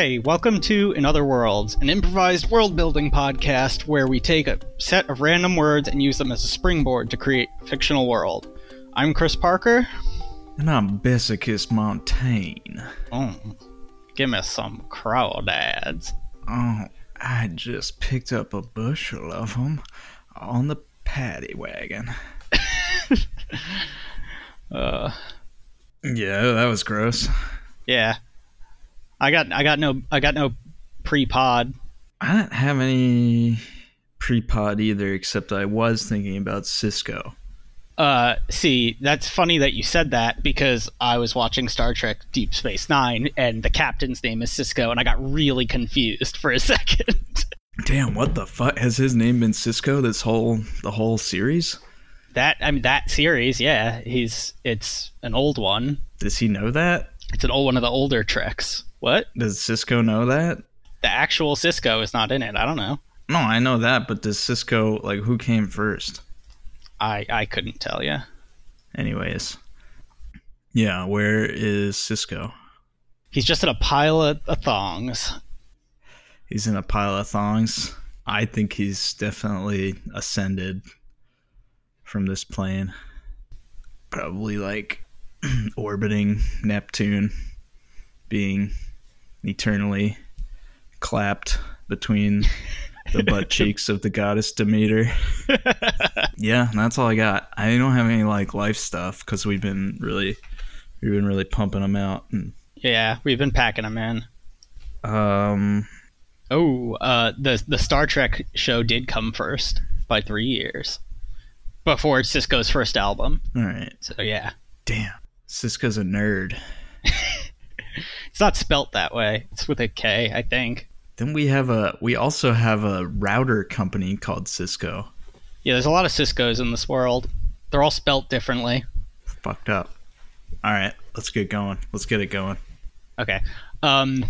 Hey, welcome to In Other Worlds, an improvised world building podcast where we take a set of random words and use them as a springboard to create a fictional world. I'm Chris Parker. And I'm Bessicus Montaigne. Oh, give me some crawdads. Oh, I just picked up a bushel of them on the paddy wagon. Uh, Yeah, that was gross. yeah. I got I got no I got no pre-pod. I don't have any pre-pod either, except I was thinking about Cisco. Uh, see, that's funny that you said that because I was watching Star Trek Deep Space Nine and the captain's name is Sisko, and I got really confused for a second. Damn, what the fuck has his name been Sisko this whole the whole series? that I mean that series, yeah, he's it's an old one. Does he know that? It's an old one of the older Treks. What? Does Cisco know that? The actual Cisco is not in it. I don't know. No, I know that, but does Cisco like who came first? I I couldn't tell you. Anyways. Yeah, where is Cisco? He's just in a pile of, of thongs. He's in a pile of thongs. I think he's definitely ascended from this plane. Probably like orbiting Neptune, being eternally clapped between the butt cheeks of the goddess Demeter. yeah, that's all I got. I don't have any like life stuff because we've been really, we've been really pumping them out. And, Yeah, we've been packing them in. um, Oh, uh, the the Star Trek show did come first by three years before Cisco's first album. all right. So yeah, Damn, Cisco's a nerd. It's not spelt that way. It's with a K, I think. Then we have a we also have a router company called Cisco. Yeah, there's a lot of Cisco's in this world. They're all spelt differently. Fucked up. All right, let's get going. Let's get it going. Okay. Um,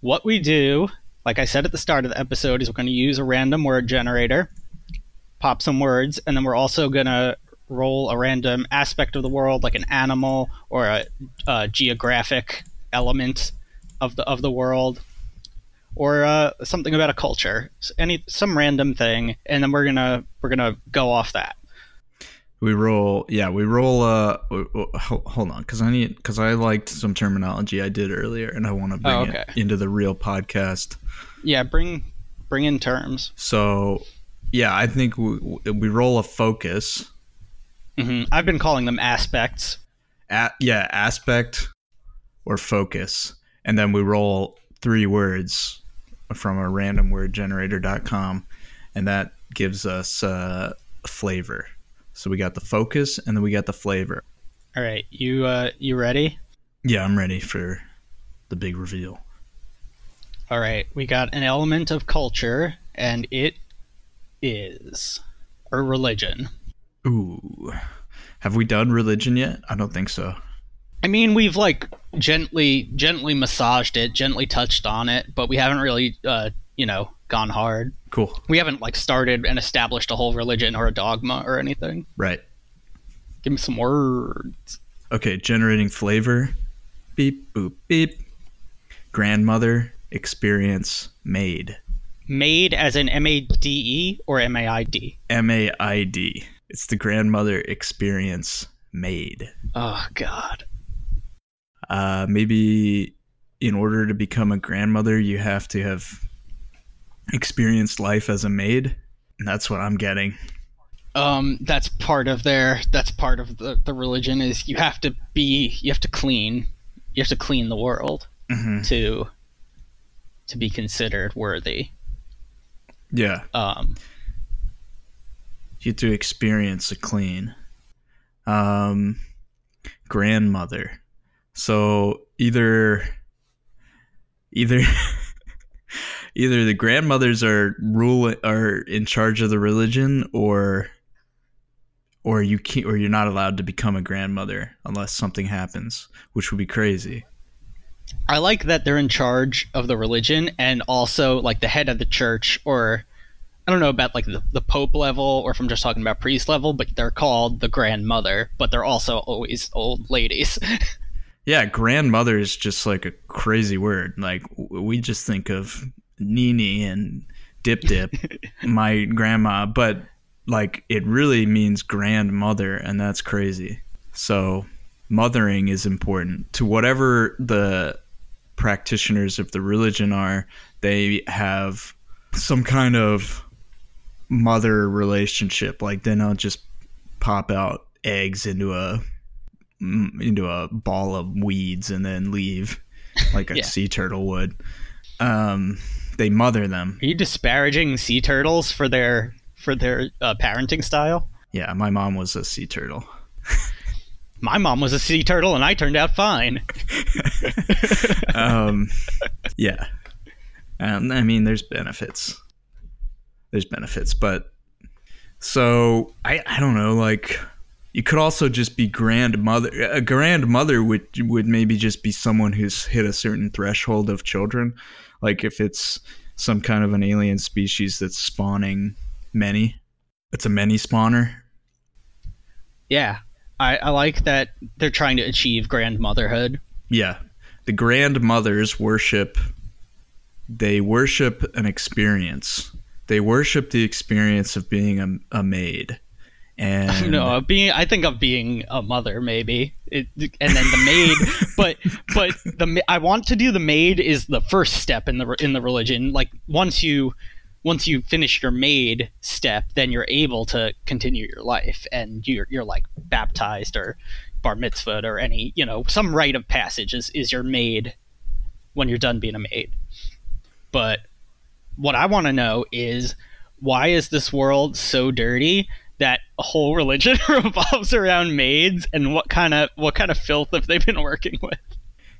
what we do, like I said at the start of the episode, is we're going to use a random word generator, pop some words, and then we're also going to roll a random aspect of the world, like an animal or a, a geographic element of the of the world, or uh, something about a culture, any some random thing, and then we're gonna we're gonna go off that. We roll, yeah, we roll. Uh, hold on, because I need because I liked some terminology I did earlier, and I want to bring Oh, okay. it into the real podcast. Yeah, bring bring in terms. So, yeah, I think we we roll a focus. hmm I've been calling them aspects. At, yeah, aspect or focus, and then we roll three words from a random word generator.com, and that gives us uh, a flavor. So we got the focus, and then we got the flavor. All right, you uh, you ready? Yeah, I'm ready for the big reveal. All right, we got an element of culture, and it is a religion. Ooh, have we done religion yet? I don't think so. I mean, we've like gently, gently massaged it, gently touched on it, but we haven't really, uh, you know, gone hard. Cool. We haven't like started and established a whole religion or a dogma or anything. Right. Give me some words. Okay, generating flavor. Beep, boop, beep. Grandmother experience made. Made as in M A D E or M A I D. M A I D. It's the grandmother experience made. Oh God. Uh, maybe in order to become a grandmother, you have to have experienced life as a maid. And that's what I'm getting. um that's part of their that's part of the, the religion is you have to be you have to clean you have to clean the world hmm to to be considered worthy Yeah, um you have to experience a clean. Um, grandmother. So either, either, either the grandmothers are rule are in charge of the religion, or, or you can't, or you're not allowed to become a grandmother unless something happens, which would be crazy. i like that they're in charge of the religion and also like the head of the church or i don't know about like the, the pope level or if i'm just talking about priest level but they're called the grandmother but they're also always old ladies Yeah, grandmother is just like a crazy word. Like we just think of Nini and Dip Dip, my grandma, but like it really means grandmother, and that's crazy. So mothering is important to whatever the practitioners of the religion are. They have some kind of mother relationship. Like then I'll just pop out eggs into a into a ball of weeds and then leave like a yeah. sea turtle would. Um, they mother them. Are you disparaging sea turtles for their for their uh, parenting style? Yeah, my mom was a sea turtle. my mom was a sea turtle, and I turned out fine. um, yeah, um, I mean, there's benefits. There's benefits, but so I I don't know like you could also just be grandmother. A grandmother would would maybe just be someone who's hit a certain threshold of children. Like if it's some kind of an alien species that's spawning many, it's a many spawner. Yeah, I, I like that they're trying to achieve grandmotherhood. Yeah, the grandmothers worship. They worship an experience. They worship the experience of being a, a maid and no being i think of being a mother maybe. It, and then the maid. But but the i want to do the maid is the first step in the in the religion. Like once you once you finish your maid step then you're able to continue your life. And you're you're like baptized or bar mitzvah or any you know some rite of passage is is your maid when you're done being a maid. But what i want to know is why is this world so dirty that whole religion revolves around maids and what kind of what kind of filth have they been working with?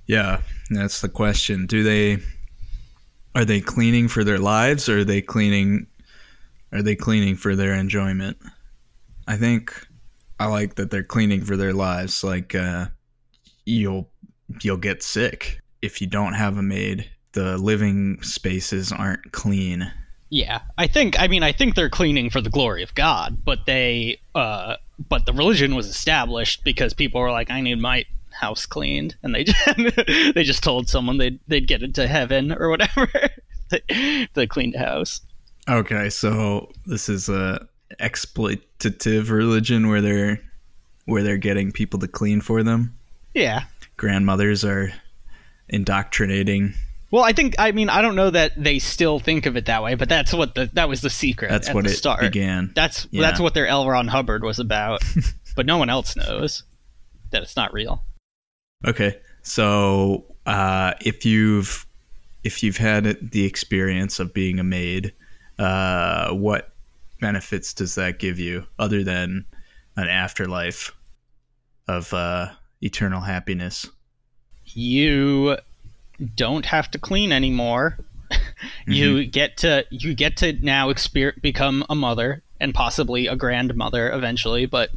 Yeah, that's the question. Do they are they cleaning for their lives or are they cleaning are they cleaning for their enjoyment? I think I like that they're cleaning for their lives. Like uh, you'll you'll get sick if you don't have a maid. The living spaces aren't clean yeah, I think. I mean, I think they're cleaning for the glory of God, but they, uh, but the religion was established because people were like, "I need my house cleaned," and they just, they just told someone they'd they'd get into heaven or whatever. they cleaned house. Okay, so this is a exploitative religion where they're where they're getting people to clean for them. Yeah, grandmothers are indoctrinating well, I think I mean I don't know that they still think of it that way, but that's what the that was the secret. That's what it start. began. That's yeah. that's what their L. Ron Hubbard was about, but no one else knows that it's not real. Okay, so uh, if you've if you've had the experience of being a maid, uh, what benefits does that give you other than an afterlife of uh, eternal happiness? You don't have to clean anymore. you mm-hmm. get to you get to now exper- become a mother and possibly a grandmother eventually, but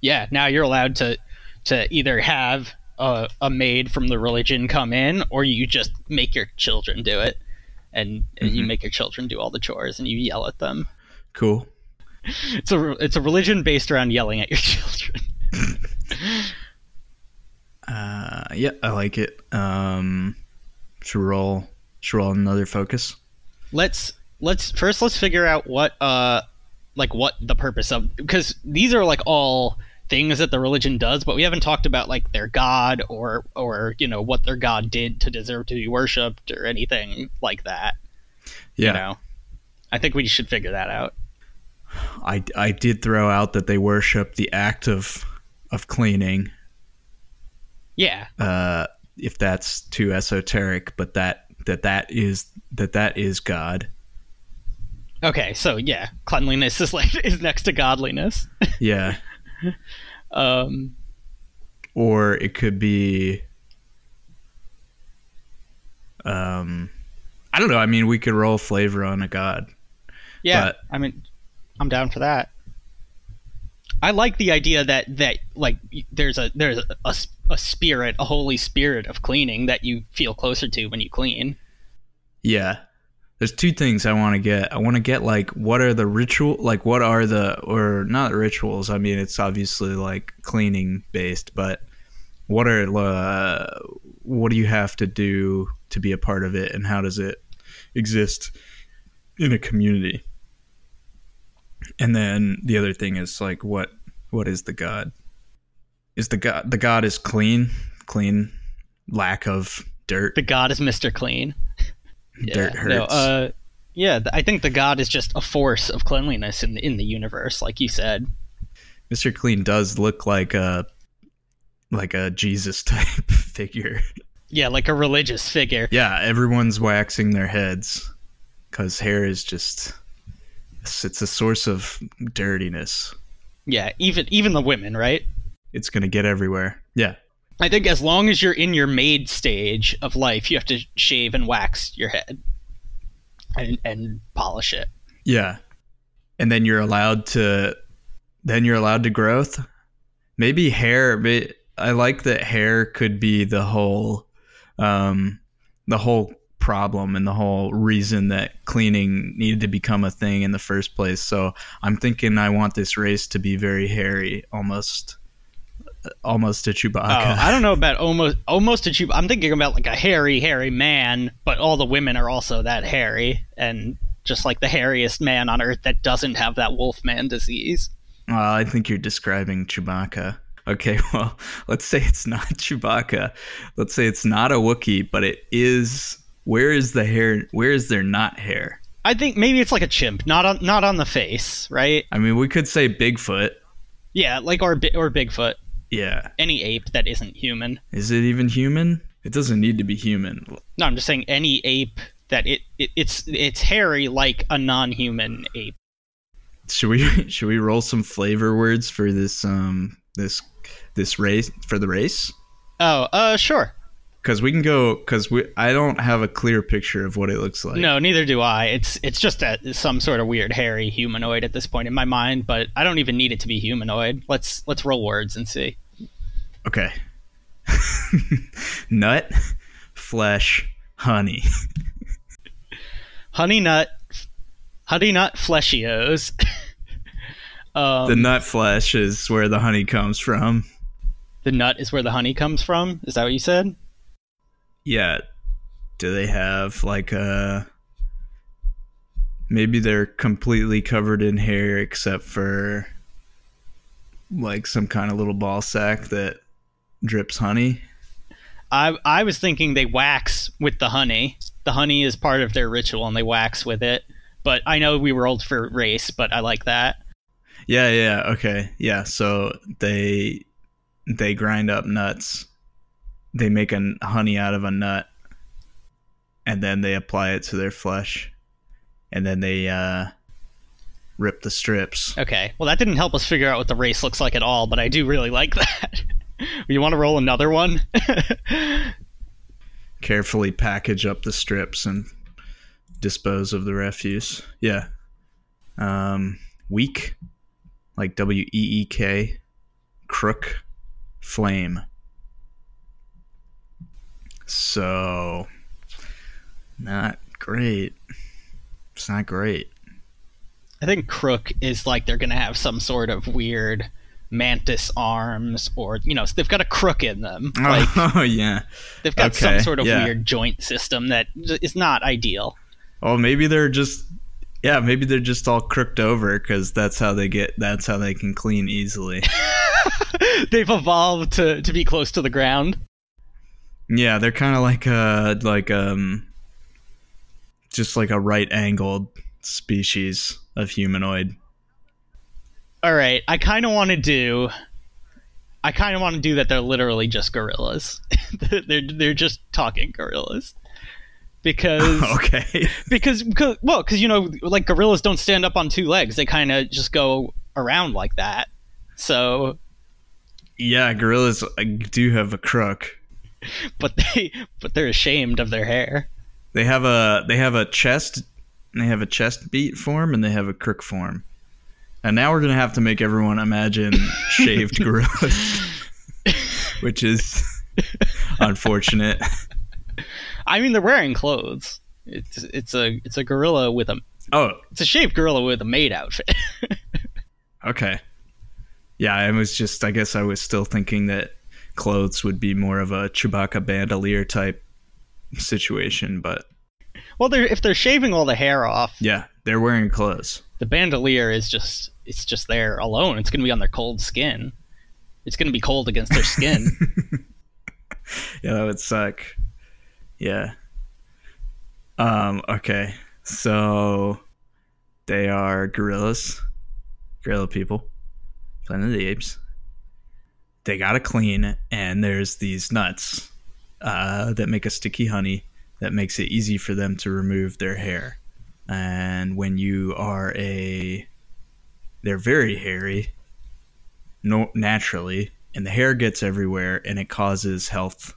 yeah, now you're allowed to to either have a, a maid from the religion come in or you just make your children do it and, and mm-hmm. you make your children do all the chores and you yell at them. Cool. It's a it's a religion based around yelling at your children. Uh, yeah, I like it. Um, should roll. Should roll another focus. Let's let's first let's figure out what uh like what the purpose of because these are like all things that the religion does, but we haven't talked about like their god or or you know what their god did to deserve to be worshipped or anything like that. Yeah. You know, I think we should figure that out. I I did throw out that they worship the act of of cleaning yeah. Uh, if that's too esoteric, but that that that is that that is God. Okay, so yeah, cleanliness is like is next to godliness. yeah. um or it could be um I don't know. I mean, we could roll flavor on a god. Yeah. But, I mean, I'm down for that. I like the idea that that like there's a there's a, a, a spirit, a holy spirit of cleaning that you feel closer to when you clean. Yeah. There's two things I want to get. I want to get like what are the ritual like what are the or not rituals. I mean it's obviously like cleaning based, but what are uh, what do you have to do to be a part of it, and how does it exist in a community? And then the other thing is like what what is the god? Is the god the god is clean, clean, lack of dirt. The god is Mr. Clean. dirt Yeah, hurts. No, uh, yeah, I think the god is just a force of cleanliness in the, in the universe, like you said. Mr. Clean does look like a like a Jesus type figure. Yeah, like a religious figure. Yeah, everyone's waxing their heads because hair is just it's, it's a source of dirtiness. Yeah, even even the women, right? It's gonna get everywhere. Yeah, I think as long as you're in your maid stage of life, you have to shave and wax your head and and polish it. yeah, and then you're allowed to then you're allowed to growth. Maybe hair. but I like that hair could be the whole um, the whole problem and the whole reason that cleaning needed to become a thing in the first place. So I'm thinking I want this race to be very hairy, almost almost a Chewbacca. Oh, I don't know about almost almost a cheap. I'm thinking about like a hairy, hairy man, but all the women are also that hairy, and just like the hairiest man on earth that doesn't have that Wolfman disease. Well, I think you're describing Chewbacca. Okay, well, let's say it's not Chewbacca. Let's say it's not a Wookiee, but it is. Where is the hair? Where is there not hair? I think maybe it's like a chimp, not on not on the face, right? I mean, we could say Bigfoot. Yeah, like or Bi- or Bigfoot, Yeah. any ape that isn't human. Is it even human? It doesn't need to be human. No, I'm just saying any ape that it, it it's it's hairy like a non-human ape. Should we should we roll some flavor words for this um this this race for the race? Oh, uh, sure. Because we can go. Because we I don't have a clear picture of what it looks like. no, neither do I. It's it's just a, some sort of weird hairy humanoid at this point in my mind, but I don't even need it to be humanoid. Let's let's roll words and see. Okay. Nut, flesh, honey. Honey nut, honey nut fleshios. um, the nut flesh is where the honey comes from. the nut is where the honey comes from. Is that what you said? Yeah. Do they have like a. Maybe they're completely covered in hair except for like some kind of little ball sack that drips honey. I I was thinking they wax with the honey. The honey is part of their ritual, and they wax with it. But I know we were old for race, but I like that. Yeah, yeah, okay. Yeah, so they they grind up nuts. They make a honey out of a nut and then they apply it to their flesh. And then they uh rip the strips. Okay. Well, that didn't help us figure out what the race looks like at all, but I do really like that. you want to roll another one? Carefully package up the strips and dispose of the refuse. Yeah. Um weak like W E E K crook flame. So not great. It's not great. I think Crook is like they're gonna have some sort of weird mantis arms, or you know, they've got a crook in them. Oh, like oh yeah. they've got some sort of yeah. weird joint system that is not ideal. Oh, maybe they're just yeah, maybe they're just all crooked over because that's how they get. That's how they can clean easily. they've evolved to to be close to the ground. Yeah, they're kind of like a like um, just like a right angled species of humanoid. All right, I kind of want to do. I kind of want to do that. They're literally just gorillas. they're they're just talking gorillas, because okay. because because well because you know like gorillas don't stand up on two legs. They kind of just go around like that. So, yeah, gorillas uh, do have a crook. but they but they're ashamed of their hair. They have a they have a chest. They have a chest beat form and they have a crook form. And now we're gonna have to make everyone imagine shaved gorillas, which is unfortunate. I mean, they're wearing clothes. It's it's a it's a gorilla with a Oh, it's a shaved gorilla with a maid outfit. okay. Yeah, I was just. I guess I was still thinking that clothes would be more of a Chewbacca bandolier type situation, but Well, they're, if they're shaving all the hair off, yeah, they're wearing clothes. the bandolier is just it's just there alone. It's going to be on their cold skin. It's going to be cold against their skin. Yeah, that would suck. Yeah. Um, okay. So they are gorillas. Gorilla people. Planet of the Apes. They gotta clean, and there's these nuts uh, that make a sticky honey that makes it easy for them to remove their hair. And when you are a they're very hairy no naturally and the hair gets everywhere and it causes health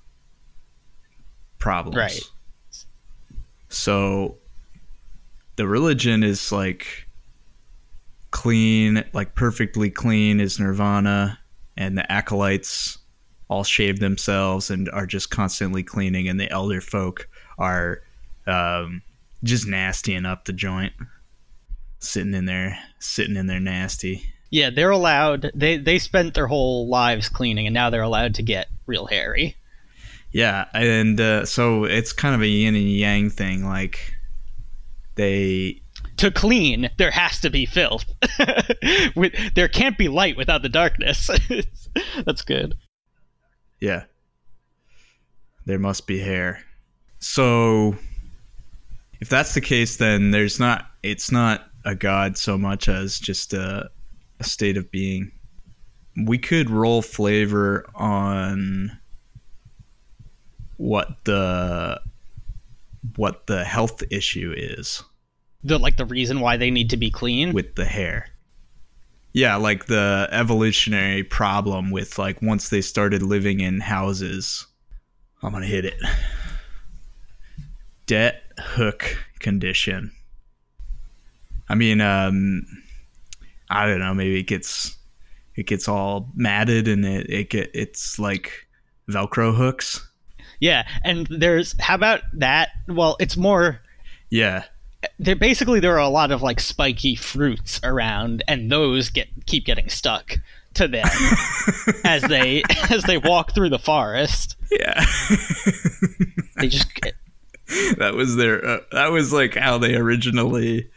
problems. Right. So the religion is like clean, like perfectly clean is nirvana and the acolytes all shave themselves and are just constantly cleaning and the elder folk are um, just nastying up the joint sitting in there sitting in there nasty yeah, they're allowed. They they spent their whole lives cleaning, and now they're allowed to get real hairy. Yeah, and uh, so it's kind of a yin and yang thing. Like they, To clean, there has to be filth. There can't be light without the darkness. That's good. yeah, there must be hair. So if that's the case, then there's not. It's not a god so much as just a, a state of being. We could roll flavor on what the what the health issue is. The like the reason why they need to be clean. with the hair. Yeah, like the evolutionary problem with like once they started living in houses. I'm gonna hit it. Debt hook condition. I mean, um, I don't know. Maybe it gets it gets all matted and it it get it's like Velcro hooks. yeah, and there's how about that? Well, it's more Yeah, there basically there are a lot of like spiky fruits around and those get keep getting stuck to them as they as they walk through the forest. Yeah. they just get, that was their uh, that was like how they originally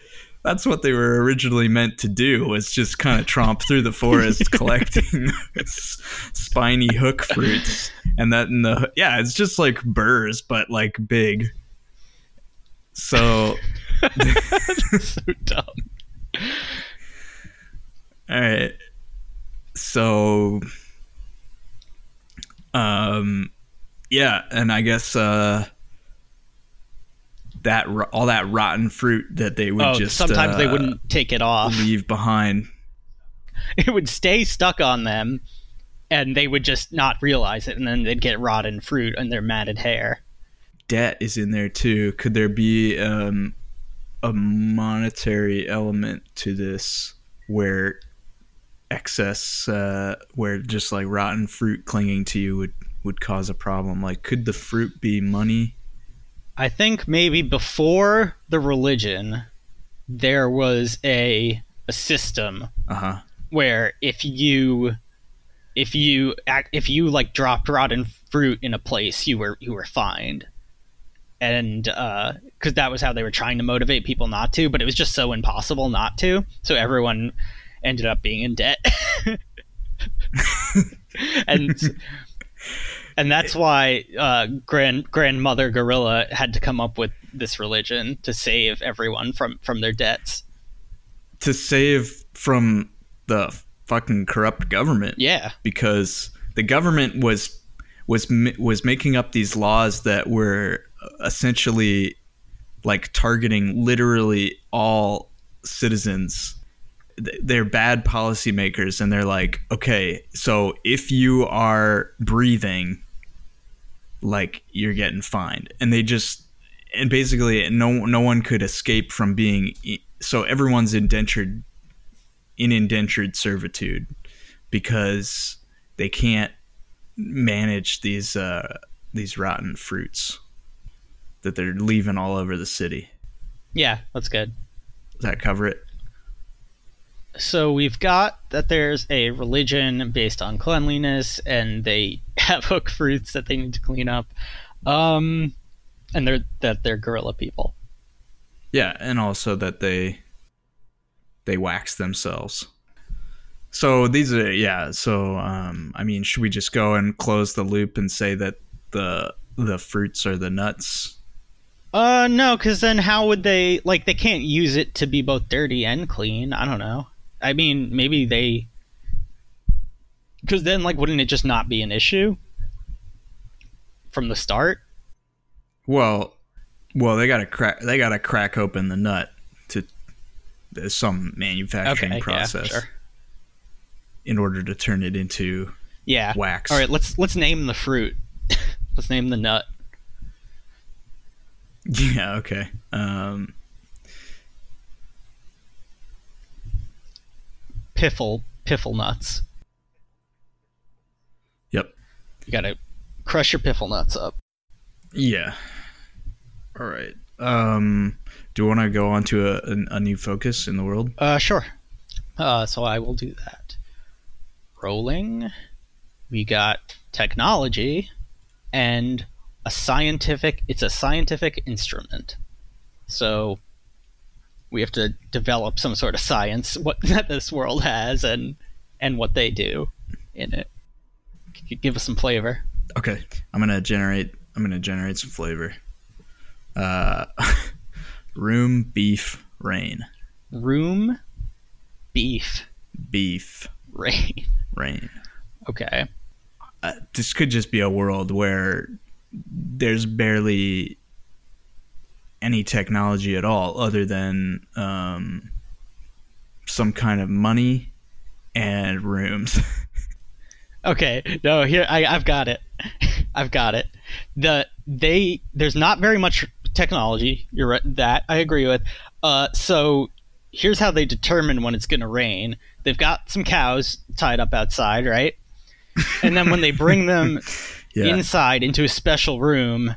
that's what they were originally meant to do was just kind of tromp through the forest collecting spiny hook fruits. And that in the yeah it's just like burrs but like big. So so dumb. All right. So um yeah and i guess uh that all that rotten fruit that they would oh just sometimes they uh, wouldn't take it off. leave behind. It would stay stuck on them and they would just not realize it and then they'd get rotten fruit in their matted hair. Debt is in there too. Could there be um a monetary element to this where excess uh where just like rotten fruit clinging to you would would cause a problem. Like could the fruit be money? I think maybe before the religion there was a a system uh-huh. where if you if you act if you like dropped rotten fruit in a place you were you were fined and because that was how they were trying to motivate people not to but it was just so impossible not to. So everyone ended up being in debt. And and that's why uh, grand grandmother gorilla had to come up with this religion to save everyone from from their debts. To save from the fucking corrupt government. Yeah. Because the government was was was making up these laws that were essentially like targeting literally all citizens. They're bad policymakers and they're like okay so if you are breathing like you're getting fined. And they just and basically no no one could escape from being so everyone's indentured in indentured servitude because they can't manage these uh, these rotten fruits that they're leaving all over the city. yeah that's good Does that cover it? so we've got that there's a religion based on cleanliness, and they have hook fruits that they need to clean up, um, and they're that they're gorilla people. Yeah, and also that they they wax themselves. So these are yeah. So um, I mean, should we just go and close the loop and say that the the fruits are the nuts? Uh, no, because then how would they like? They can't use it to be both dirty and clean. I don't know. I mean, maybe they. Because then, like, wouldn't it just not be an issue from the start? Well, well, they gotta crack. They gotta crack open the nut to there's some manufacturing Okay, yeah, process sure. in order to turn it into Yeah. wax. All right, let's let's name the fruit. let's name the nut. Yeah. Okay. Um, Piffle piffle nuts. yep. You gotta crush your piffle nuts up. Yeah. All right. Um, do you want to go on to a, a, a new focus in the world? Uh, sure. Uh, so I will do that. Rolling. We got technology and a scientific. It's a scientific instrument. So we have to develop some sort of science what that this world has and and what they do in it. Give us some flavor. Okay. I'm gonna generate. I'm gonna generate some flavor. Uh, room beef rain. Room, beef, Beef rain. rain. Okay. uh, this could just be a world where there's barely any technology at all other than um, some kind of money and rooms. Okay, no, here I, I've got it. I've got it. The they there's not very much technology. You're right. That I agree with. Uh, so here's how they determine when it's going to rain. They've got some cows tied up outside, right? And then when they bring them yeah. inside into a special room,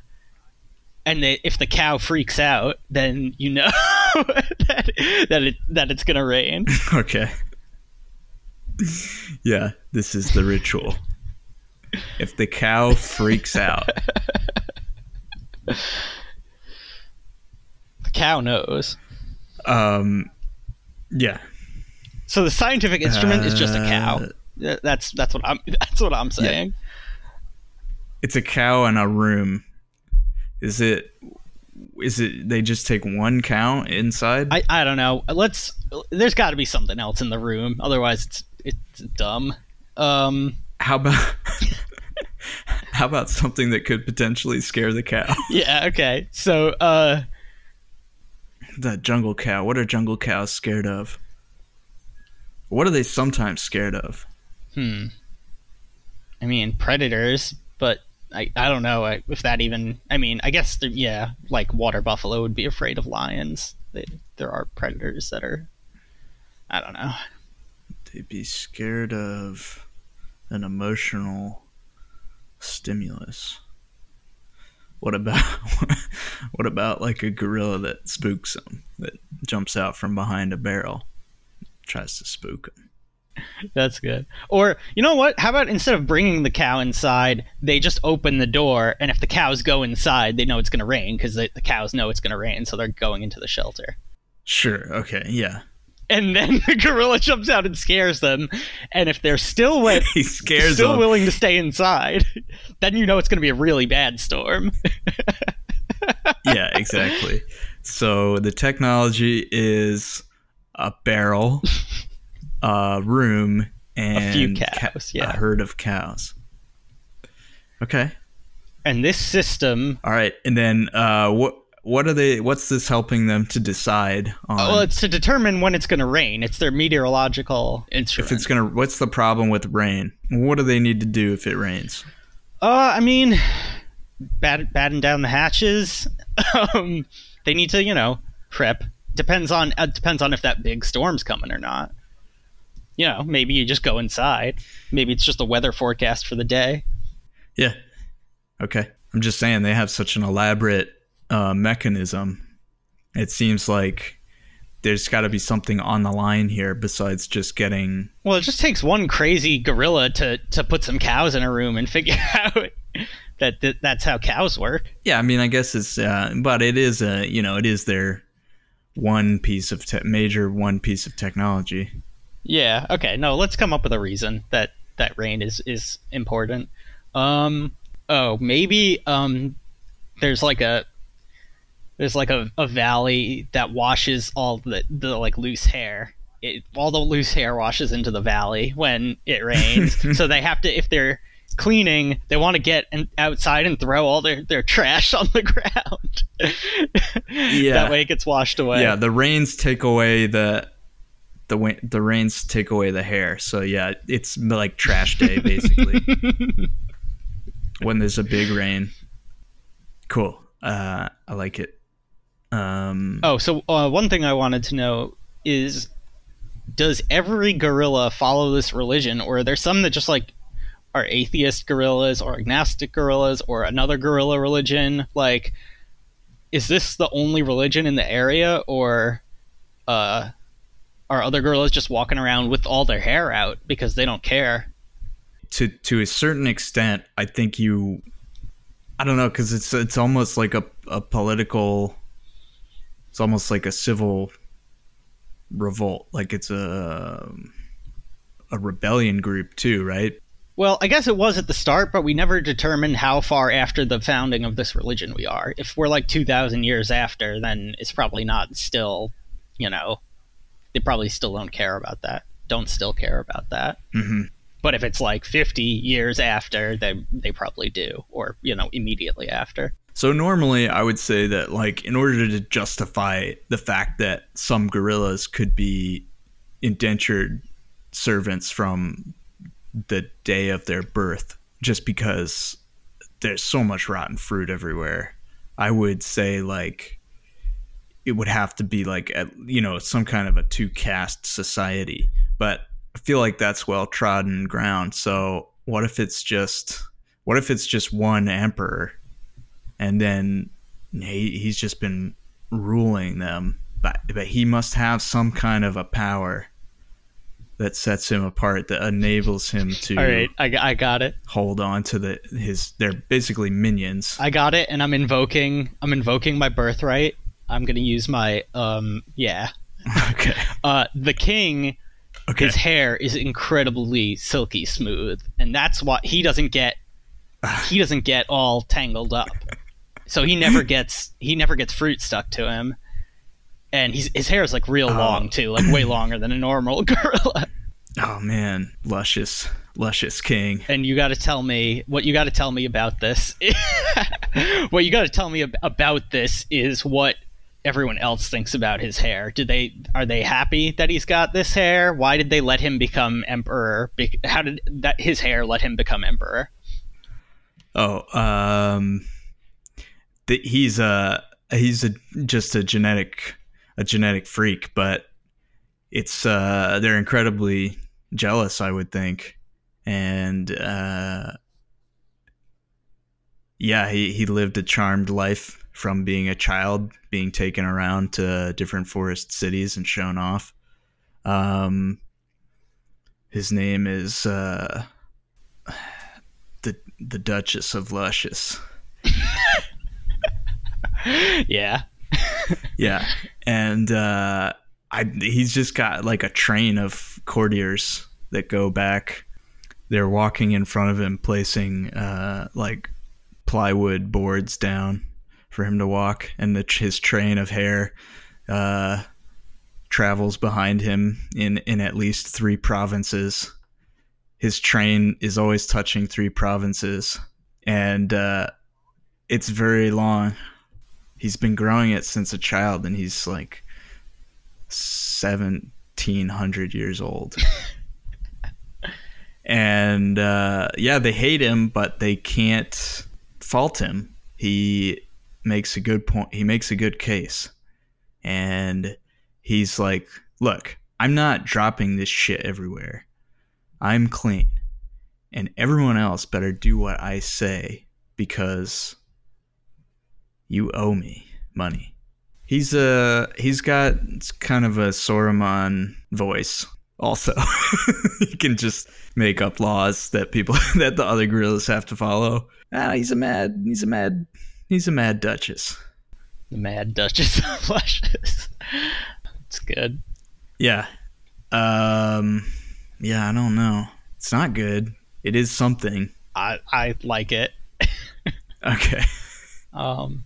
and they, if the cow freaks out, then you know that, that it that it's going to rain. okay. yeah, this is the ritual. If the cow freaks out, The cow knows. um, yeah, So the scientific instrument is just a cow. Uh, That's that's what I'm that's what I'm saying. It's a cow in a room. Is it? Is it? They just take one cow inside? I, I don't know. Let's. There's got to be something else in the room. Otherwise, it's it's dumb. Um. how about how about something that could potentially scare the cow? Yeah. Okay. So. Uh. the jungle cow. What are jungle cows scared of? What are they sometimes scared of? Hmm. I mean, predators, but I I don't know if that even. I mean, I guess yeah, like water buffalo would be afraid of lions. They, there are predators that are. I don't know. They'd be scared of an emotional stimulus. What about what about like a gorilla that spooks them? That jumps out from behind a barrel, tries to spook them. That's good. Or you know what? How about instead of bringing the cow inside, they just open the door, and if the cows go inside, they know it's going to rain because the, the cows know it's going to rain, so they're going into the shelter. Sure. Okay. Yeah. And then the gorilla jumps out and scares them, and if they're still wi- He scares still them. willing to stay inside, then you know it's going to be a really bad storm. yeah, exactly. So the technology is a barrel, a room, and a few ca- cows, yeah. a herd of cows. Okay. and this system, All right. And then uh, what? What are they? What's this helping them to decide on? well, it's to determine when it's going to rain. It's their meteorological instrument. if it's gonna, what's the problem with rain? What do they need to do if it rains? Uh, I mean, bat- batten down the hatches. um, they need to, you know, prep. Depends on uh, depends on if that big storm's coming or not. You know, maybe you just go inside. Maybe it's just a weather forecast for the day. Yeah. Okay. I'm just saying they have such an elaborate uh, mechanism. It seems like there's got to be something on the line here besides just getting. Well, it just takes one crazy gorilla to to put some cows in a room and figure out that th- that's how cows work. Yeah, I mean, I guess it's, uh, but it is a, you know, it is their one piece of te- major one piece of technology. Yeah. Okay. No, let's come up with a reason that that rain is is important. Um. Oh, maybe um, there's like a there's like a, a valley that washes all the, the like loose hair. It, all the loose hair washes into the valley when it rains. so they have to if they're cleaning, they want to get in, outside and throw all their, their trash on the ground. Yeah. that way it gets washed away. Yeah, the rains take away the the the rains take away the hair. So yeah, it's like trash day basically. when there's a big rain. Cool. Uh, I like it. Um, Oh, so uh, one thing I wanted to know is does every gorilla follow this religion or are there some that just like are atheist gorillas or agnostic gorillas or another gorilla religion like is this the only religion in the area or uh are other gorillas just walking around with all their hair out because they don't care to to a certain extent, I think you. I don't know because it's it's almost like a a political. It's almost like a civil revolt. Like it's a a rebellion group too, right? Well, I guess it was at the start, but we never determined how far after the founding of this religion we are. If we're like 2,000 years after, then it's probably not still, you know, they probably still don't care about that. Don't still care about that. Mm-hmm. But if it's like 50 years after, they, they probably do, or, you know, immediately after. So normally I would say that like in order to justify the fact that some gorillas could be indentured servants from the day of their birth just because there's so much rotten fruit everywhere. I would say like it would have to be like at, you know some kind of a two caste society, but I feel like that's well trodden ground. So what if it's just what if it's just one emperor and then he, he's just been ruling them but but he must have some kind of a power that sets him apart that enables him to All right, I, I got it. hold on to the his they're basically minions I got it, and I'm invoking I'm invoking my birthright. I'm gonna use my um yeah. okay. Uh, the king okay. his hair is incredibly silky smooth and that's why he doesn't get he doesn't get all tangled up. So he never gets he never gets fruit stuck to him. And he's, his hair is like real Oh. long too like way longer than a normal gorilla. Oh man. Luscious luscious king. And you got to tell me what you got to tell me about this what you got to tell me ab- about this is what everyone else thinks about his hair. Do they are they happy that he's got this hair? Why did they let him become emperor? How did that his hair let him become emperor? Oh um th- he's a he's a just a genetic a genetic freak but it's uh they're incredibly jealous i would think. And uh yeah he, he lived a charmed life from being a child being taken around to different forest cities and shown off. Um his name is uh the the duchess of luscious. Yeah. Yeah, and uh, I he's just got like a train of courtiers that go back. They're walking in front of him, placing uh, like plywood boards down for him to walk, and the, his train of hair uh, travels behind him in in at least three provinces. His train is always touching three provinces, and uh, it's very long. He's been growing it since a child and he's like 1700 years old. And uh, yeah they hate him but they can't fault him. He makes a good point he makes a good case and he's like look i'm not dropping this shit everywhere i'm clean and everyone else better do what i say because you owe me money. He's a he's got kind of a Saruman voice. Also, he can just make up laws that people that the other gorillas have to follow. Ah, he's a mad he's a mad he's a mad duchess. The Mad Duchess of Luscious. It's good. Yeah. Um yeah, I don't know. It's not good. It is something. I I like it. Okay. Um,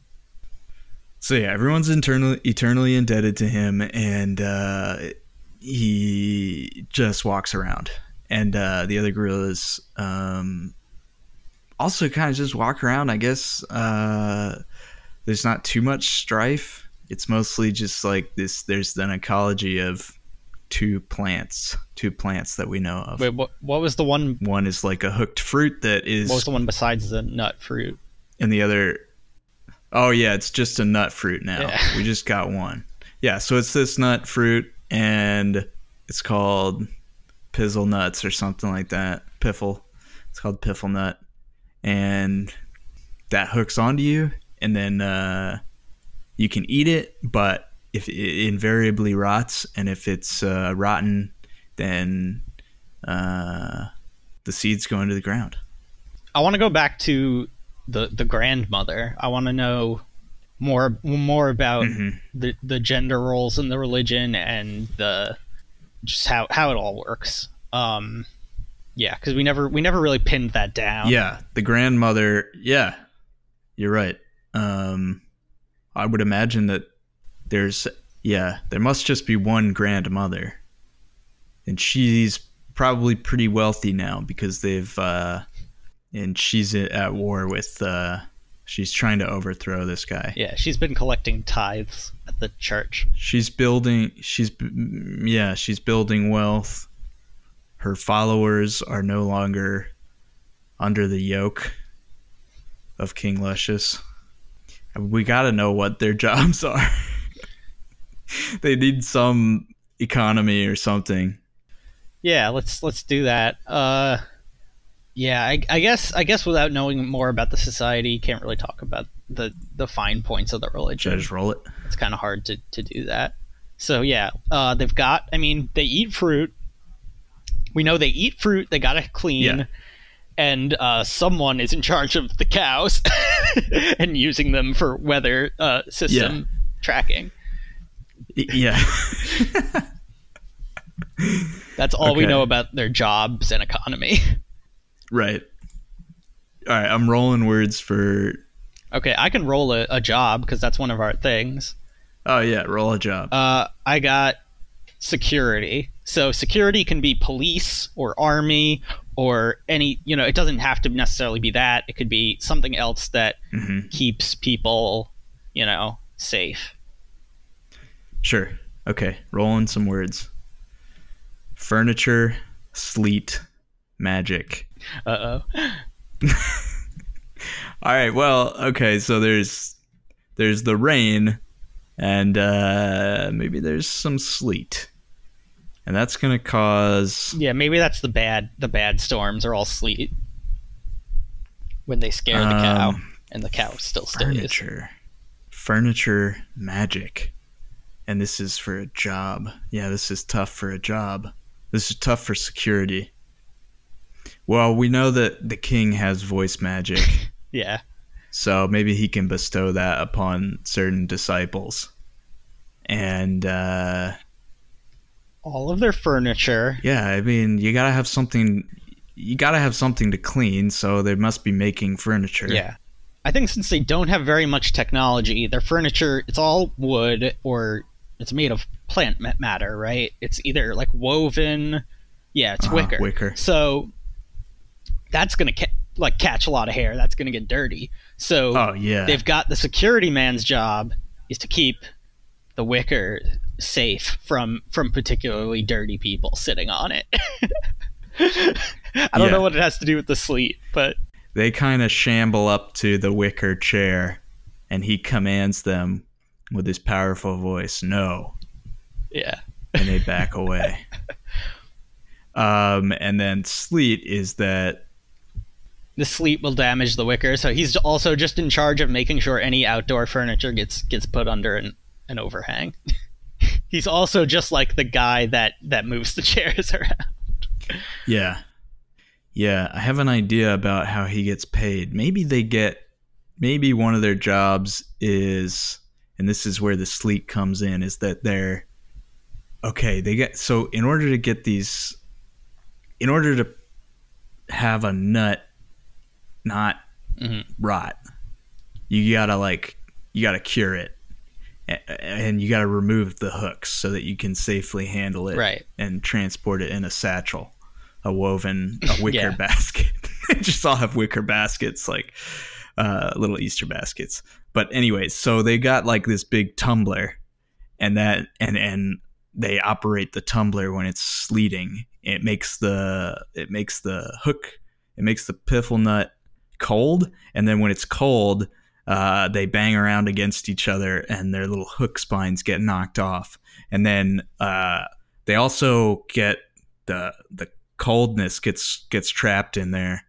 So yeah, everyone's eternally eternally indebted to him, and uh, he just walks around, and uh, the other gorillas um, also kind of just walk around. I guess uh, there's not too much strife. It's mostly just like this. There's an ecology of two plants, two plants that we know of. wait, what what was the one? One is like a hooked fruit that is, What was the one besides the nut fruit? and the other oh yeah it's just a nut fruit now Yeah. we just got one yeah so it's this nut fruit and it's called pizzle nuts or something like that piffle it's called piffle nut and that hooks onto you and then uh, you can eat it but if it invariably rots and if it's uh, rotten then uh, the seeds go into the ground I want to go back to the the grandmother. I want to know more more about Mhm. the the gender roles in the religion and the just how how it all works. Um, yeah, because we never we never really pinned that down. Yeah, the grandmother. Yeah, you're right. Um, I would imagine that there's yeah, there must just be one grandmother, and she's probably pretty wealthy now because they've uh, and she's at war with uh, she's trying to overthrow this guy. yeah. She's been collecting tithes at the church. She's building. She's yeah. She's building wealth. Her followers are no longer under the yoke of King Luscious. We got to know what their jobs are. they need some economy or something. Yeah, let's let's do that. Uh, yeah, I, I guess I guess without knowing more about the society, can't really talk about the the fine points of the Should I religion. just roll it? It's kind of hard to to do that. So yeah, uh, they've got. I mean, they eat fruit. We know they eat fruit. They gotta clean. Yeah. And uh, someone is in charge of the cows and using them for weather uh, system tracking. Yeah. That's all we know about their jobs and economy. right. All right. I'm rolling words for. Okay, I can roll a, a job because that's one of our things. Oh yeah, roll a job. Uh, I got security. So security can be police or army or any. You know, it doesn't have to necessarily be that. It could be something else that hmm keeps people, you know, safe. Sure. Okay. Rolling some words. Furniture, sleet, magic. Uh oh. All right. Well, okay. So there's there's the rain, and uh, maybe there's some sleet, and that's gonna cause. Yeah, maybe that's the bad. The bad storms are all sleet when they scare the cow, Um, and the cow still stays. furniture, furniture, magic, and this is for a job. Yeah, this is tough for a job. This is tough for security. Well, we know that the king has voice magic. Yeah. So maybe he can bestow that upon certain disciples. And uh, All of their furniture. yeah, I mean, you gotta have something. You gotta have something to clean, so they must be making furniture. Yeah. I think since they don't have very much technology, their furniture it's all wood or it's made of plant matter, right? It's either like woven, yeah, it's Uh-huh, wicker. wicker. So that's gonna ca- like catch a lot of hair. That's gonna get dirty. So Oh yeah. they've got the security man's job is to keep the wicker safe from from particularly dirty people sitting on it. I don't Yeah. know what it has to do with the sleet, but they kind of shamble up to the wicker chair, and he commands them with his powerful voice, "No," yeah. and they back away. Um, and then sleet is that the sleet will damage the wicker so he's also just in charge of making sure any outdoor furniture gets gets put under an an overhang. He's also just like the guy that that moves the chairs around. Yeah. Yeah, I have an idea about how he gets paid. Maybe they get maybe one of their jobs is and this is where the sleek comes in is that they're okay, they get so in order to get these in order to have a nut not Mhm. rot, you gotta like you gotta cure it, and you gotta remove the hooks so that you can safely handle it Right. and transport it in a satchel, a woven a wicker Yeah. basket. just all have wicker baskets, like uh, little Easter baskets. But anyways, so they got like this big tumbler, and that and and they operate the tumbler when it's sleeting. It makes the it makes the hook it makes the piffle nut cold, and then when it's cold, uh, they bang around against each other, and their little hook spines get knocked off, and then uh, they also get the the coldness gets gets trapped in there,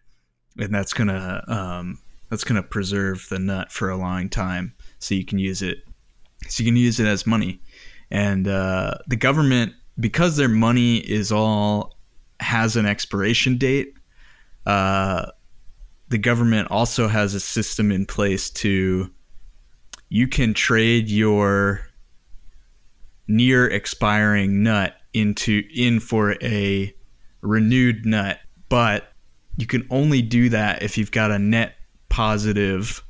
and that's gonna um, that's gonna preserve the nut for a long time, so you can use it so you can use it as money. And uh, the government because their money is all has an expiration date uh, the government also has a system in place to you can trade your near expiring nut into in for a renewed nut but you can only do that if you've got a net positive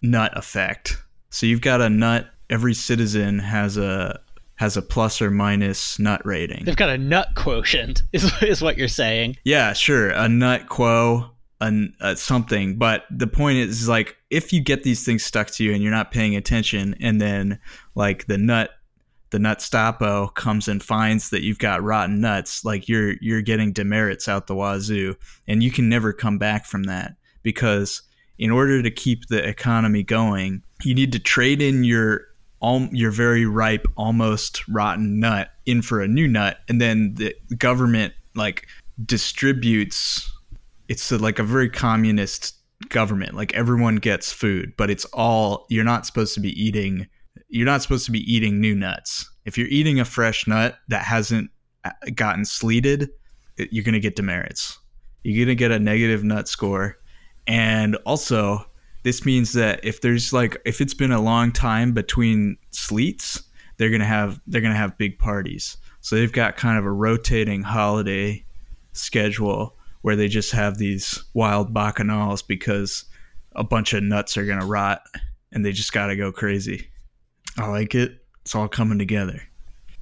nut effect so you've got a nut every citizen has a has a plus or minus nut rating They've got a nut quotient, is is what you're saying. yeah, sure, a nut quo, a, a uh, something. But the point is, like, if you get these things stuck to you and you're not paying attention, and then like the nut, the nut stopo comes and finds that you've got rotten nuts, like you're you're getting demerits out the wazoo, and you can never come back from that because in order to keep the economy going, you need to trade in your all your very ripe, almost rotten nut in for a new nut, and then the government like distributes. It's a, like a very communist government. Like everyone gets food, but it's all you're not supposed to be eating. You're not supposed to be eating new nuts. If you're eating a fresh nut that hasn't uh, gotten sleeted, it- you're gonna get demerits. You're gonna get a negative nut score, and also this means that if there's like if it's been a long time between sleets they're gonna have they're gonna have big parties so they've got kind of a rotating holiday schedule where they just have these wild bacchanals because a bunch of nuts are gonna rot and they just gotta go crazy i like it it's all coming together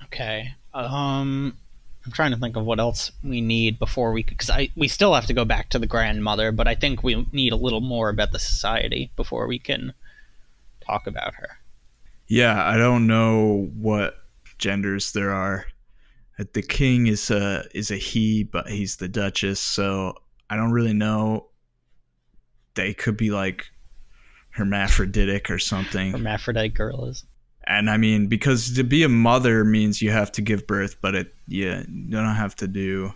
Okay. Um, I'm trying to think of what else we need before we, because I we still have to go back to the grandmother, but I think we need a little more about the society before we can talk about her. yeah i don't know what genders there are the king is a is a he but he's the duchess so i don't really know they could be like hermaphroditic or something Hermaphrodite gorillas. and i mean because to be a mother means you have to give birth but it yeah you don't have to do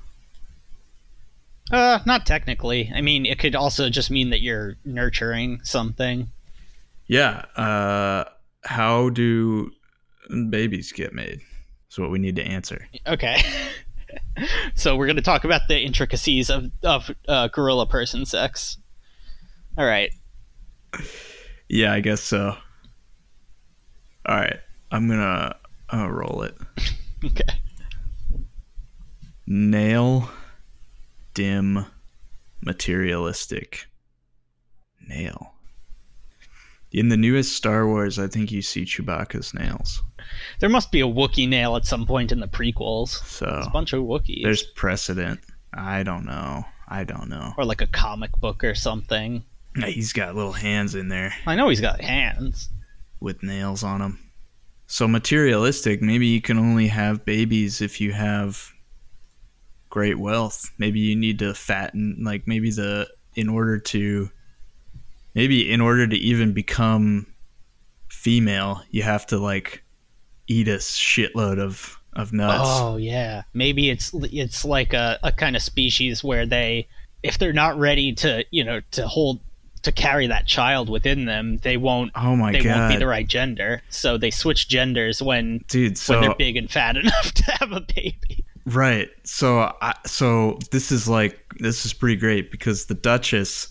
Uh, not technically. I mean, it could also just mean that you're nurturing something. yeah uh how do babies get made is what we need to answer Okay. so we're going to talk about the intricacies of of uh, gorilla person sex. All right. yeah i guess so all right i'm gonna uh, roll it Okay. nail dim materialistic nail in the newest star wars i think you see chewbacca's nails There must be a Wookiee nail at some point in the prequels. so It's a bunch of Wookiees. there's precedent i don't know i don't know or like a comic book or something. he's got little hands in there I know he's got hands. with nails on them so materialistic maybe you can only have babies if you have great wealth maybe you need to fatten like maybe the in order to maybe in order to even become female you have to like eat a shitload of of nuts Oh yeah, maybe it's it's like a, a kind of species where they, if they're not ready to you know to hold to carry that child within them, they won't. Oh my they god, won't be the right gender. So they switch genders when dude! So when they're big and fat enough to have a baby. Right. So I so this is like this is pretty great because the Duchess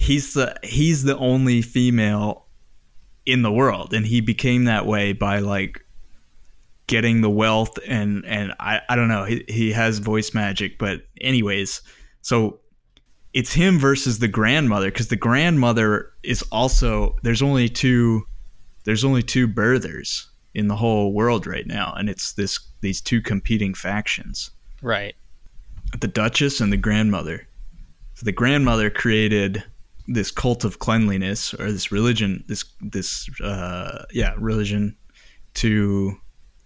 he's the he's the only female in the world. And he became that way by like getting the wealth and and I, I don't know. He, he has voice magic but anyways so it's him versus the grandmother because the grandmother is also there's only two there's only two birthers in the whole world right now. And it's this these two competing factions. Right. the duchess and the grandmother. So the grandmother created this cult of cleanliness or this religion this this uh yeah religion to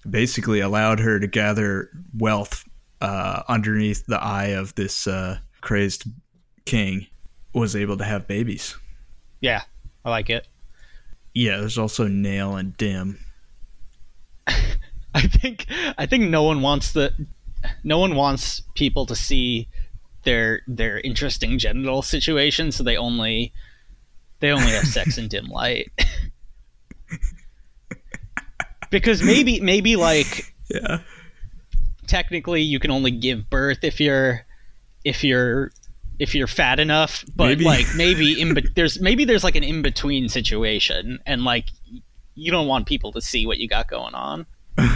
basically allowed her to gather wealth uh underneath the eye of this uh crazed king was able to have babies Yeah, I like it. yeah there's also nail and dim I think I think no one wants the no one wants people to see their their interesting genital situation, so they only they only have sex in dim light. because maybe maybe like yeah technically you can only give birth if you're if you're if you're fat enough, but Maybe. like maybe in be- there's maybe there's like an in between situation, and like you don't want people to see what you got going on.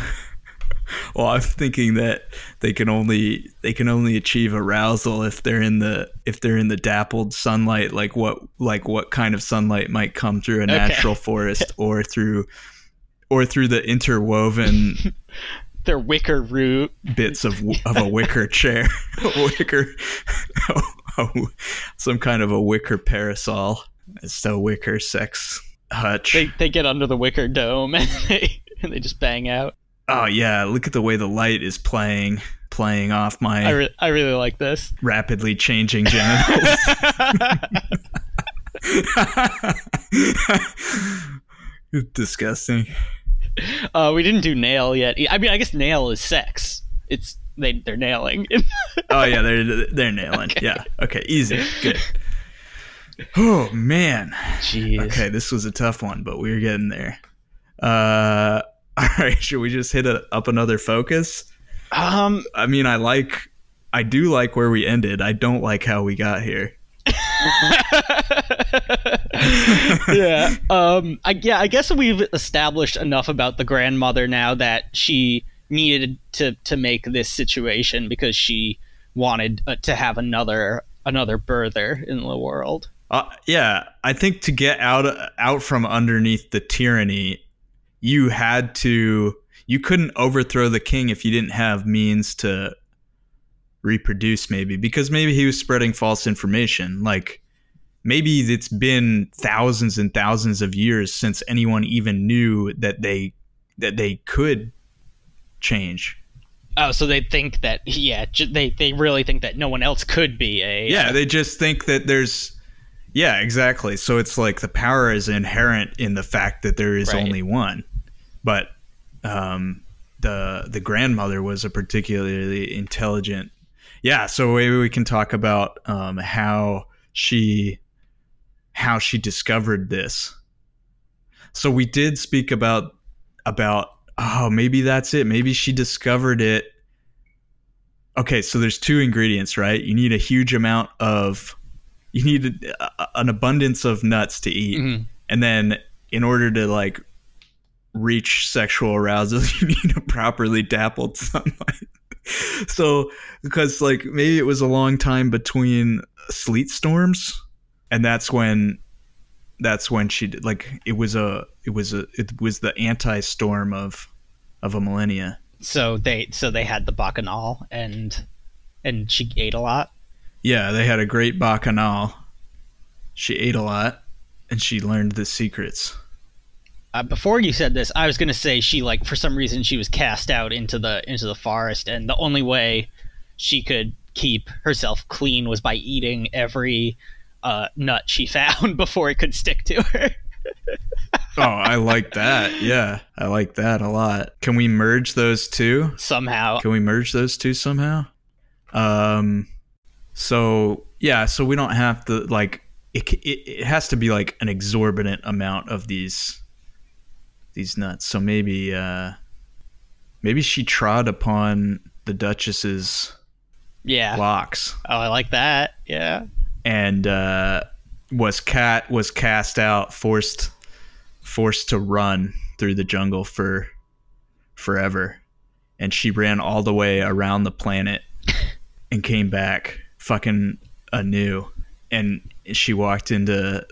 Well, I'm thinking that they can only they can only achieve arousal if they're in the if they're in the dappled sunlight, like what like what kind of sunlight might come through a natural forest or through or through the interwoven Their wicker root. bits of of a wicker chair, a wicker, some kind of a wicker parasol. It's a wicker sex hutch. They they get under the wicker dome and they and they just bang out. Oh yeah, look at the way the light is playing playing off my I re- I really like this. rapidly changing genitals. Disgusting. Uh, we didn't do nail yet. I mean, I guess nail is sex. It's they they're nailing. Oh yeah, they're they're nailing. Okay. Yeah. Okay. Easy. Good. Oh man. Jeez. Okay, this was a tough one, but we are getting there. Uh, all right. Should we just hit a, up another focus? Um. I mean, I like, I do like where we ended. I don't like how we got here. yeah. Um. I, yeah. I guess we've established enough about the grandmother now that she needed to to make this situation because she wanted uh, to have another another birther in the world. Uh, yeah, I think to get out out from underneath the tyranny, you had to. You couldn't overthrow the king if you didn't have means to reproduce. Maybe because maybe he was spreading false information. Like maybe it's been thousands and thousands of years since anyone even knew that they that they could change. Oh, so they think that yeah, they they really think that no one else could be a Yeah, they just think that there's. Yeah, exactly. So it's like the power is inherent in the fact that there is Right. only one, but um, the the grandmother was a particularly intelligent. Yeah, so maybe we can talk about um, how she how she discovered this. So we did speak about about oh maybe that's it. Maybe she discovered it okay so there's two ingredients right you need a huge amount of you need a, an abundance of nuts to eat Mhm. and then in order to like reach sexual arousal you need a properly dappled sunlight so because like maybe it was a long time between sleet storms and that's when that's when she did like it was a it was a it was the anti-storm of of a millennia So they so they had the bacchanal and and she ate a lot. Yeah, they had a great bacchanal. She ate a lot, and she learned the secrets. Uh, before you said this, I was gonna say she like for some reason she was cast out into the into the forest, and the only way she could keep herself clean was by eating every uh, nut she found before it could stick to her. Oh, I like that. Yeah, I like that a lot. Can we merge those two? Somehow, Can we merge those two somehow? Um, so yeah, so we don't have to like it, it it has to be like an exorbitant amount of these these nuts. So maybe uh maybe she trod upon the Duchess's Yeah. locks Oh, I like that. Yeah. and uh was cat was cast out, forced forced to run through the jungle for forever. And she ran all the way around the planet and came back fucking anew. And she walked into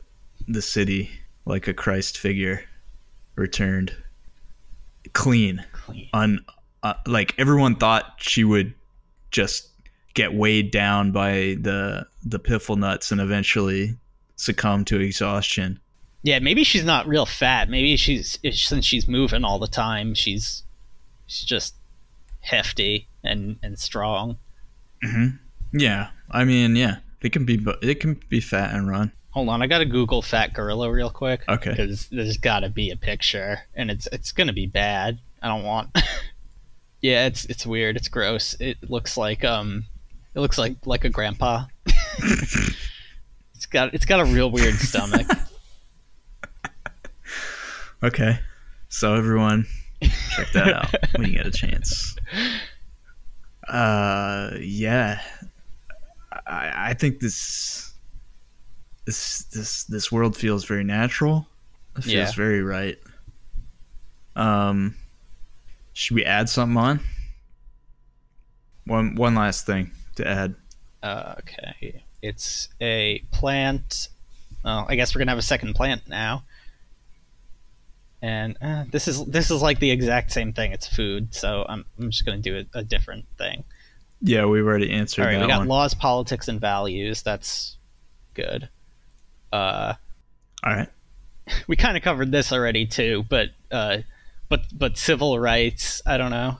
the city like a Christ figure, returned clean, Clean. un uh, like everyone thought she would just get weighed down by the the piffle nuts and eventually succumb to exhaustion. Yeah, maybe she's not real fat. Maybe she's since she's moving all the time, she's she's just hefty and and strong. Yeah, I mean, yeah, they can be they can be fat and run. Hold on, I gotta Google fat gorilla real quick. Okay. Because there's gotta be a picture, and it's it's gonna be bad. I don't want. yeah, it's it's weird. It's gross. It looks like um, it looks like like a grandpa. it's got it's got a real weird stomach. Okay, so everyone, check that out when you get a chance. Uh, yeah, I I think this this this this world feels very natural. It feels Yeah. very right. Um, should we add something on? One one last thing to add. Uh, okay, it's a plant. Oh, I guess we're gonna have a second plant now. And uh, this is this is like the exact same thing. It's food, so I'm I'm just gonna do a, a different thing. Yeah, we've already answered All right, that we got one. laws, politics, and values. That's good. Uh, All right. we kind of covered this already too, but uh, but but civil rights. I don't know.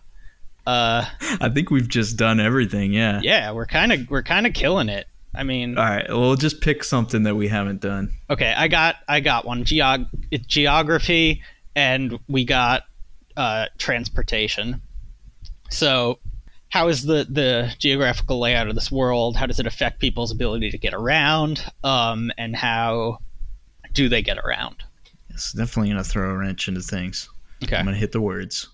Uh, I think we've just done everything. Yeah. yeah, we're kind of we're kind of killing it. I mean, All right. Well, we'll just pick something that we haven't done. okay, I got I got one geog it's geography, and we got uh, transportation. So, how is the the geographical layout of this world? How does it affect people's ability to get around? Um, and how do they get around? It's definitely gonna throw a wrench into things. Okay. I'm gonna hit the words.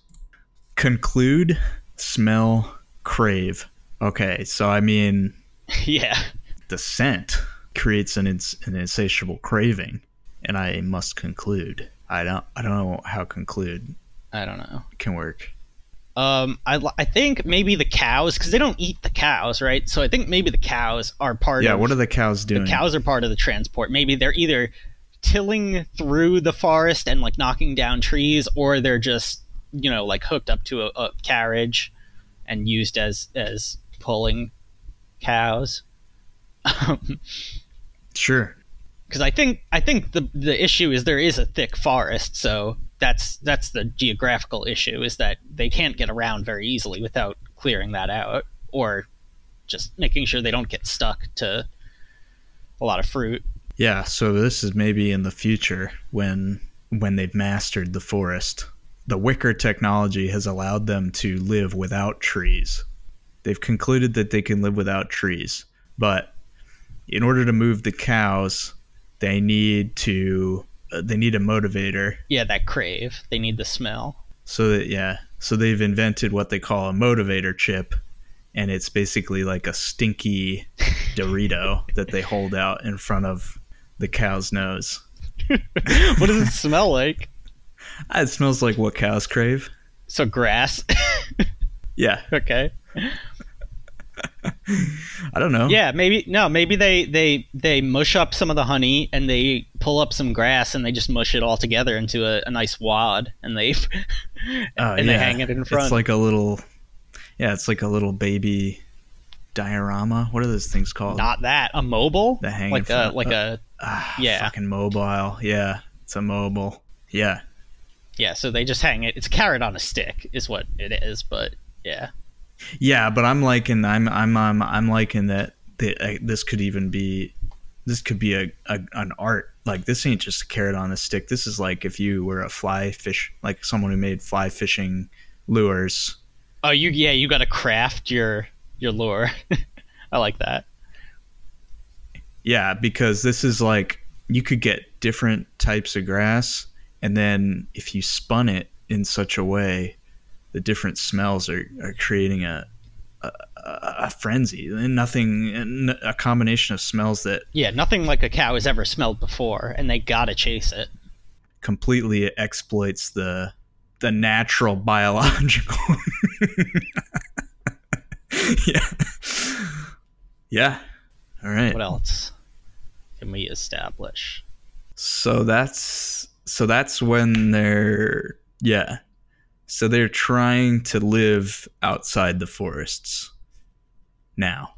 Conclude, smell, crave. Okay, so I mean, yeah. the scent creates an ins- an insatiable craving, and I must conclude. I don't I don't know how conclude I don't know. can work. Um, I, I think maybe the cows because they don't eat the cows, right? So I think maybe the cows are part Yeah, of what are the cows doing? the cows are part of the transport. Maybe they're either tilling through the forest and like knocking down trees, or they're just you know like hooked up to a, a carriage and used as as pulling cows. Sure. Because I think I think the the issue is there is a thick forest, so that's that's the geographical issue is that they can't get around very easily without clearing that out or just making sure they don't get stuck to a lot of fruit. Yeah, so this is maybe in the future when when they've mastered the forest. The wicker technology has allowed them to live without trees. They've concluded that they can live without trees, but in order to move the cows, they need to uh, they need a motivator. Yeah, that crave. They need the smell. So that yeah, so they've invented what they call a motivator chip and it's basically like a stinky Dorito that they hold out in front of the cow's nose. what does it smell like? It smells like what cows crave. So grass. Yeah, okay. I don't know. Yeah, maybe no, maybe they they they mush up some of the honey and they pull up some grass and they just mush it all together into a, a nice wad and they Oh, and they yeah. hang it in front. It's like a little, yeah, it's like a little baby diorama. What are those things called? not that a mobile The hang like a like uh, a ah, yeah. fucking mobile. Yeah, it's a mobile. Yeah, yeah. So they just hang it. It's a carrot on a stick is what it is. But yeah, yeah, but I'm liking, I'm, I'm, I'm, I'm liking that. that uh, this could even be, this could be a, a an art. Like this ain't just a carrot on a stick. This is like if you were a fly fish, like someone who made fly fishing lures. oh you yeah you got to craft your your lure. I like that. Yeah, because this is like you could get different types of grass, and then if you spun it in such a way, the different smells are, are creating a, a a frenzy. And nothing a combination of smells that Yeah, nothing like a cow has ever smelled before, and they gotta chase it. completely exploits the the natural biological. Yeah. Yeah. All right. What else can we establish? so that's so that's when they're yeah so they're trying to live outside the forests now.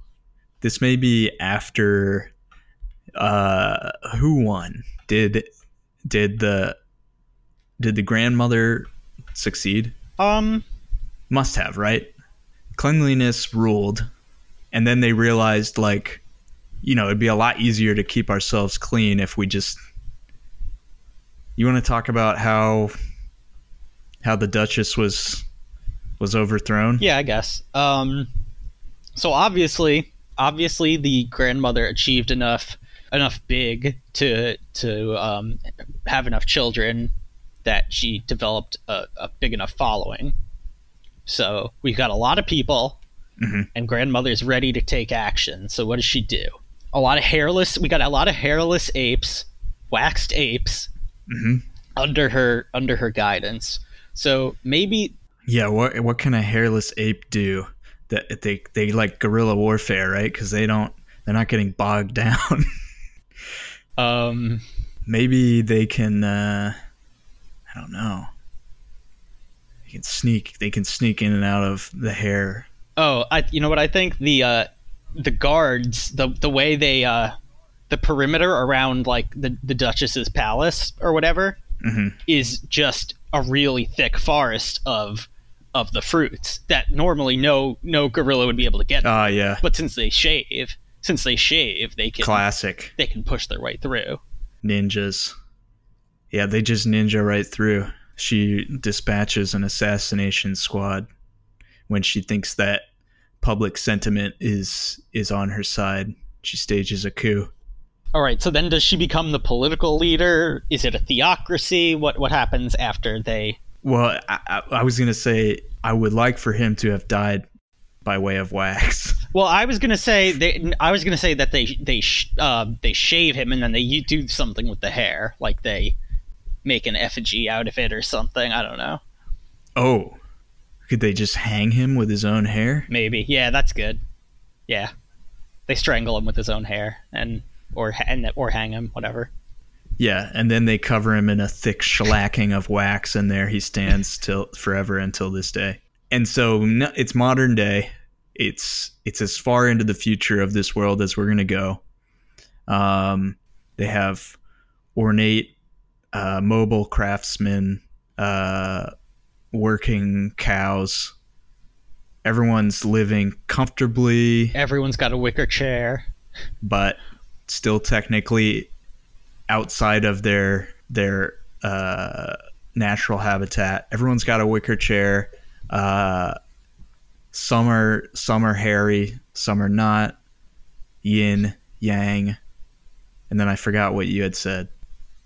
This may be after uh who won? Did did the did the grandmother succeed? Um, must have right? Cleanliness ruled and then they realized like you know it'd be a lot easier to keep ourselves clean if we just you want to talk about how how the duchess was was overthrown yeah, I guess. Um, so obviously, obviously, the grandmother achieved enough enough big to to um, have enough children that she developed a, a big enough following. So we've got a lot of people, Mhm. and grandmother's ready to take action. So what does she do? A lot of hairless. We got a lot of hairless apes, waxed apes, Mhm. under her under her guidance. So maybe yeah what what can a hairless ape do that they they like guerrilla warfare right? Because they don't they're not getting bogged down. Um, maybe they can uh i don't know. They can sneak they can sneak in and out of the hair. Oh, I you know what? I think the uh the guards the the way they uh the perimeter around like the the Duchess's palace or whatever hmm is just a really thick forest of of the fruits that normally no no gorilla would be able to get. ah yeah. But since they shave, since they shave, they can classic. they can push their way through. ninjas. Yeah they just ninja right through. She dispatches an assassination squad when she thinks that public sentiment is is on her side. She stages a coup All right, so then does she become the political leader? Is it a theocracy? What what happens after they Well, I, I, was gonna say I would like for him to have died by way of wax. Well, I was gonna say they. I was gonna say that they they sh- uh, they shave him and then they do something with the hair, like they make an effigy out of it or something. I don't know. Oh, could they just hang him with his own hair? Maybe. Yeah, that's good. Yeah, they strangle him with his own hair and or and or hang him, whatever. Yeah, and then they cover him in a thick shellacking of wax, and there he stands till forever until this day. And so no, it's modern day. It's it's as far into the future of this world as we're gonna go. Um, they have ornate, uh, mobile craftsmen, uh, working cows. Everyone's living comfortably, Everyone's got a wicker chair. but still technically outside of their their uh, natural habitat. Everyone's got a wicker chair. Uh, some are some are hairy, some are not. Yin, yang, and then I forgot what you had said.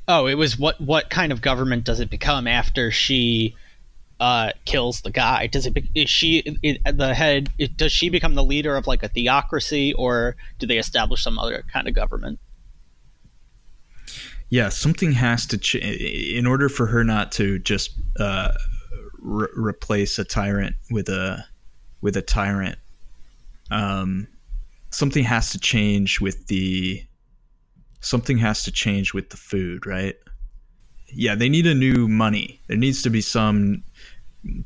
Oh, it was what what kind of government does it become after she uh, kills the guy? Does it be, is she the head? Does she become the leader of like a theocracy, or do they establish some other kind of government? Yeah, something has to change in order for her not to just uh, re- replace a tyrant with a with a tyrant. Um, something has to change with the something has to change with the food, right? Yeah, they need a new money. There needs to be some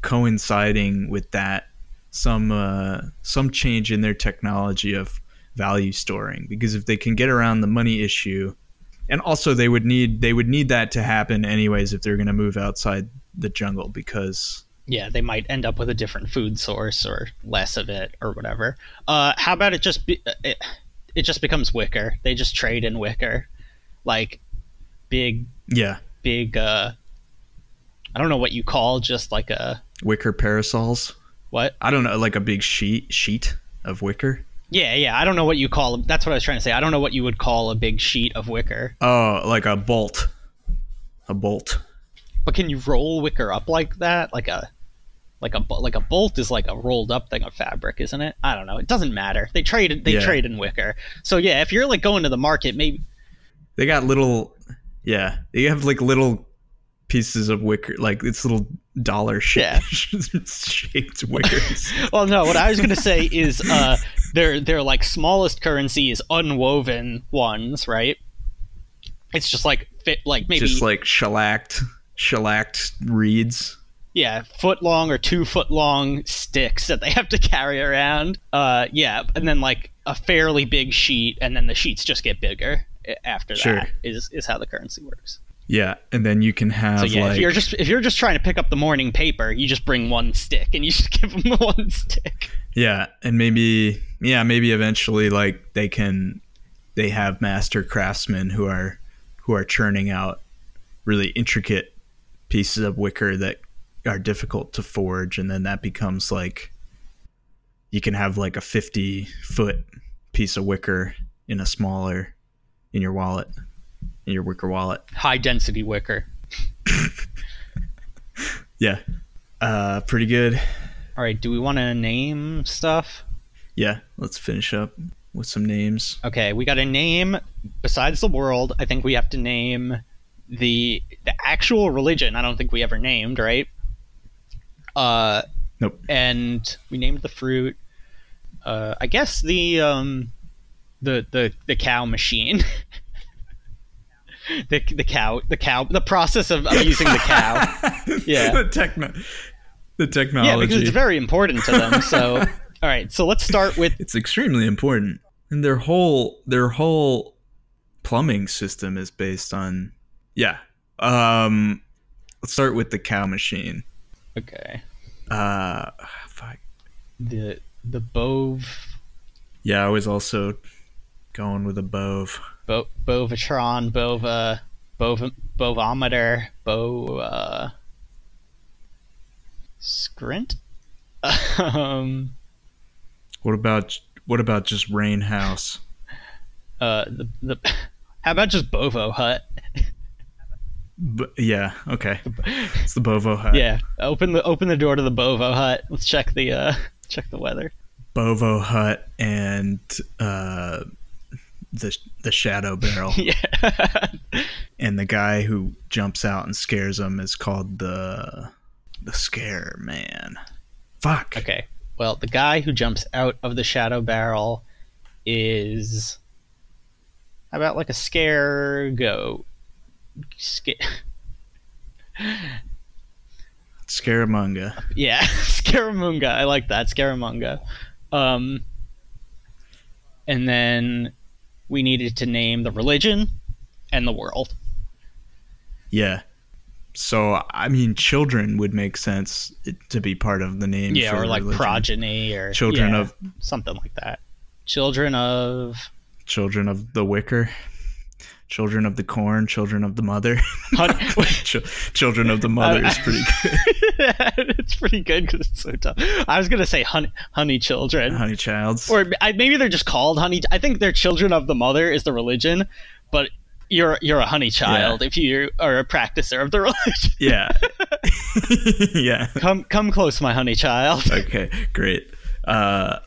coinciding with that some uh, some change in their technology of value storing because if they can get around the money issue and also they would need they would need that to happen anyways if they're going to move outside the jungle because Yeah, they might end up with a different food source or less of it or whatever. Uh, how about it just be it, it just becomes wicker? They just trade in wicker, like big yeah big. Uh, I don't know what you call just like a wicker parasols what? i don't know like a big sheet sheet of wicker Yeah, yeah. I don't know what you call. Them. That's what I was trying to say. I don't know what you would call a big sheet of wicker. Oh, like a bolt. A bolt. But can you roll wicker up like that? Like a like a like a bolt is like a rolled up thing of fabric, isn't it? I don't know. It doesn't matter. They trade they Yeah. trade in wicker. So yeah, if you're like going to the market, maybe They got little, yeah. They have like little pieces of wicker, like it's little dollar Yeah. shaped, wickers. Well, no. What I was gonna say is, uh, their their like smallest currency is unwoven ones, right? It's just like fit, like maybe Just like shellacked, shellacked reeds. yeah, foot long or two foot long sticks that they have to carry around. Uh, yeah, and then like a fairly big sheet, and then the sheets just get bigger a- after Sure. that. Is is how the currency works. Yeah, and then you can have So yeah, like if you're just if you're just trying to pick up the morning paper, you just bring one stick and you just give them the one stick. yeah, and maybe yeah, maybe eventually like they can they have master craftsmen who are who are churning out really intricate pieces of wicker that are difficult to forge and then that becomes like you can have like a 50 foot piece of wicker in a smaller in your wallet in your wicker wallet High density wicker. yeah uh pretty good All right, do we want to name stuff? yeah let's finish up with some names Okay, we got to name besides the world. I think we have to name the the actual religion. I don't think we ever named, right? Uh, nope and we named the fruit. Uh, I guess the um, the the the cow machine. the the cow the cow the process of, of using the cow. Yeah. the techno the technology yeah, because it's very important to them. So, all right, so let's start with it's extremely important and their whole their whole plumbing system is based on yeah um let's start with the cow machine okay uh fuck. the the bove yeah i was also going with a bove Bo- Bovatron, Bova, Bova, Bovometer, Bo, uh, Scrint? um, what about what about just rain house uh, the, the, how about just Bovo Hut? B- yeah okay it's the bovo hut Yeah, open the, open the door to the Bovo Hut. Let's check the, uh, check the weather. bovo hut and uh the the shadow barrel yeah. and the guy who jumps out and scares them is called the the scare man. Fuck. okay. Well, the guy who jumps out of the shadow barrel is how about like a scare goat? Sca- Scaramunga. Yeah, Scaramunga. I like that Scaramunga. Um, and then we needed to name the religion and the world. Yeah. So I mean, children would make sense eh, to be part of the name. Yeah, or like religion. progeny or Children yeah, of something like that. Children of children of the wicker, children of the corn, children of the mother. Ch- children of the mother is pretty good. it's pretty good because it's so tough. I was gonna say honey, honey children, Honey childs. or I, maybe they're just called honey. I think they're children of the mother is the religion, but you're you're a honey child if you are a practicer of the religion. yeah. yeah. come come close, my honey child. okay, great. Uh,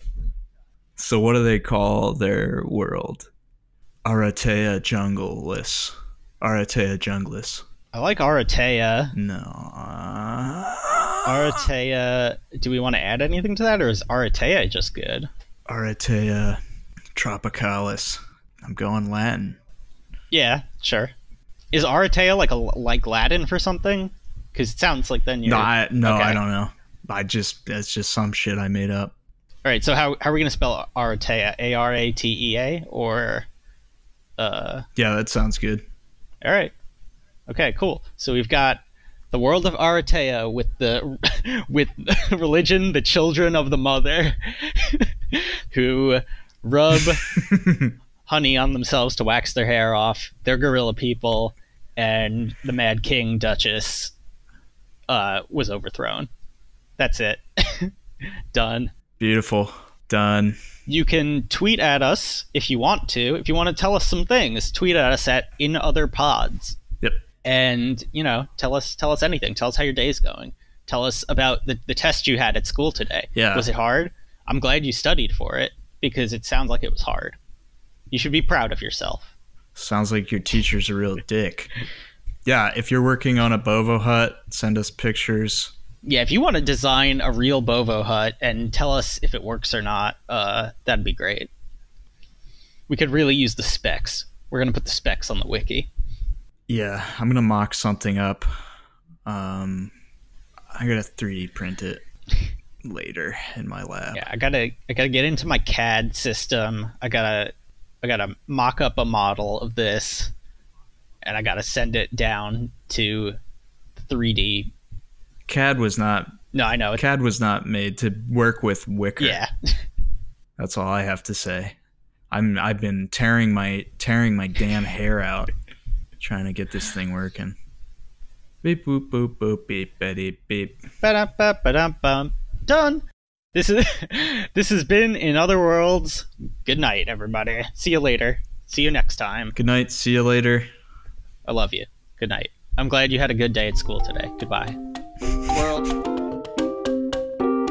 so what do they call their world? Aratea Jungleless. Aratea Jungless. I like Aratea. No. Aratea. Do we want to add anything to that, or is Aratea just good? Aratea Tropicalis. I'm going Latin. Yeah, sure. Is Aratea like a like Latin for something? Because it sounds like then you're. No, I, no, okay. I don't know. I just that's just some shit I made up. All right, so how how are we gonna spell Aratea? A R A T E A or? Uh. Yeah, that sounds good. All right. Okay, cool. So we've got the world of Aratea with the with the religion, the children of the mother, who rub honey on themselves to wax their hair off. They're gorilla people, and the Mad King Duchess uh, was overthrown. That's it. Done. Beautiful. Done. You can tweet at us if you want to. If you want to tell us some things, tweet at us at in other pods. Yep. And, you know, tell us tell us anything. Tell us how your day's going. Tell us about the, the test you had at school today. Yeah. Was it hard? I'm glad you studied for it because it sounds like it was hard. You should be proud of yourself. Sounds like your teacher's a real dick. Yeah, if you're working on a Bovo hut, send us pictures. Yeah, if you want to design a real Bovo hut and tell us if it works or not, uh, that'd be great. We could really use the specs. We're gonna put the specs on the wiki. Yeah, I'm gonna mock something up. Um, I gotta 3D print it later in my lab. Yeah, I gotta I gotta get into my CAD system. I gotta I gotta mock up a model of this, and I gotta send it down to 3D. CAD was not No, I know. CAD was not made to work with Wicker. yeah, That's all I have to say. I'm I've been tearing my tearing my damn hair out trying to get this thing working. Beep boop boop boop beep beep beep. Ba-dum-ba-ba-dum-bum. done. This is this has been in other worlds. Good night, everybody. See you later. See you next time. Good night. See you later. I love you. Good night. I'm glad you had a good day at school today. Goodbye. World.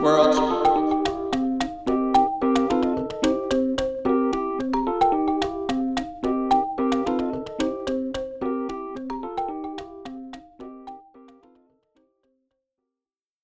World.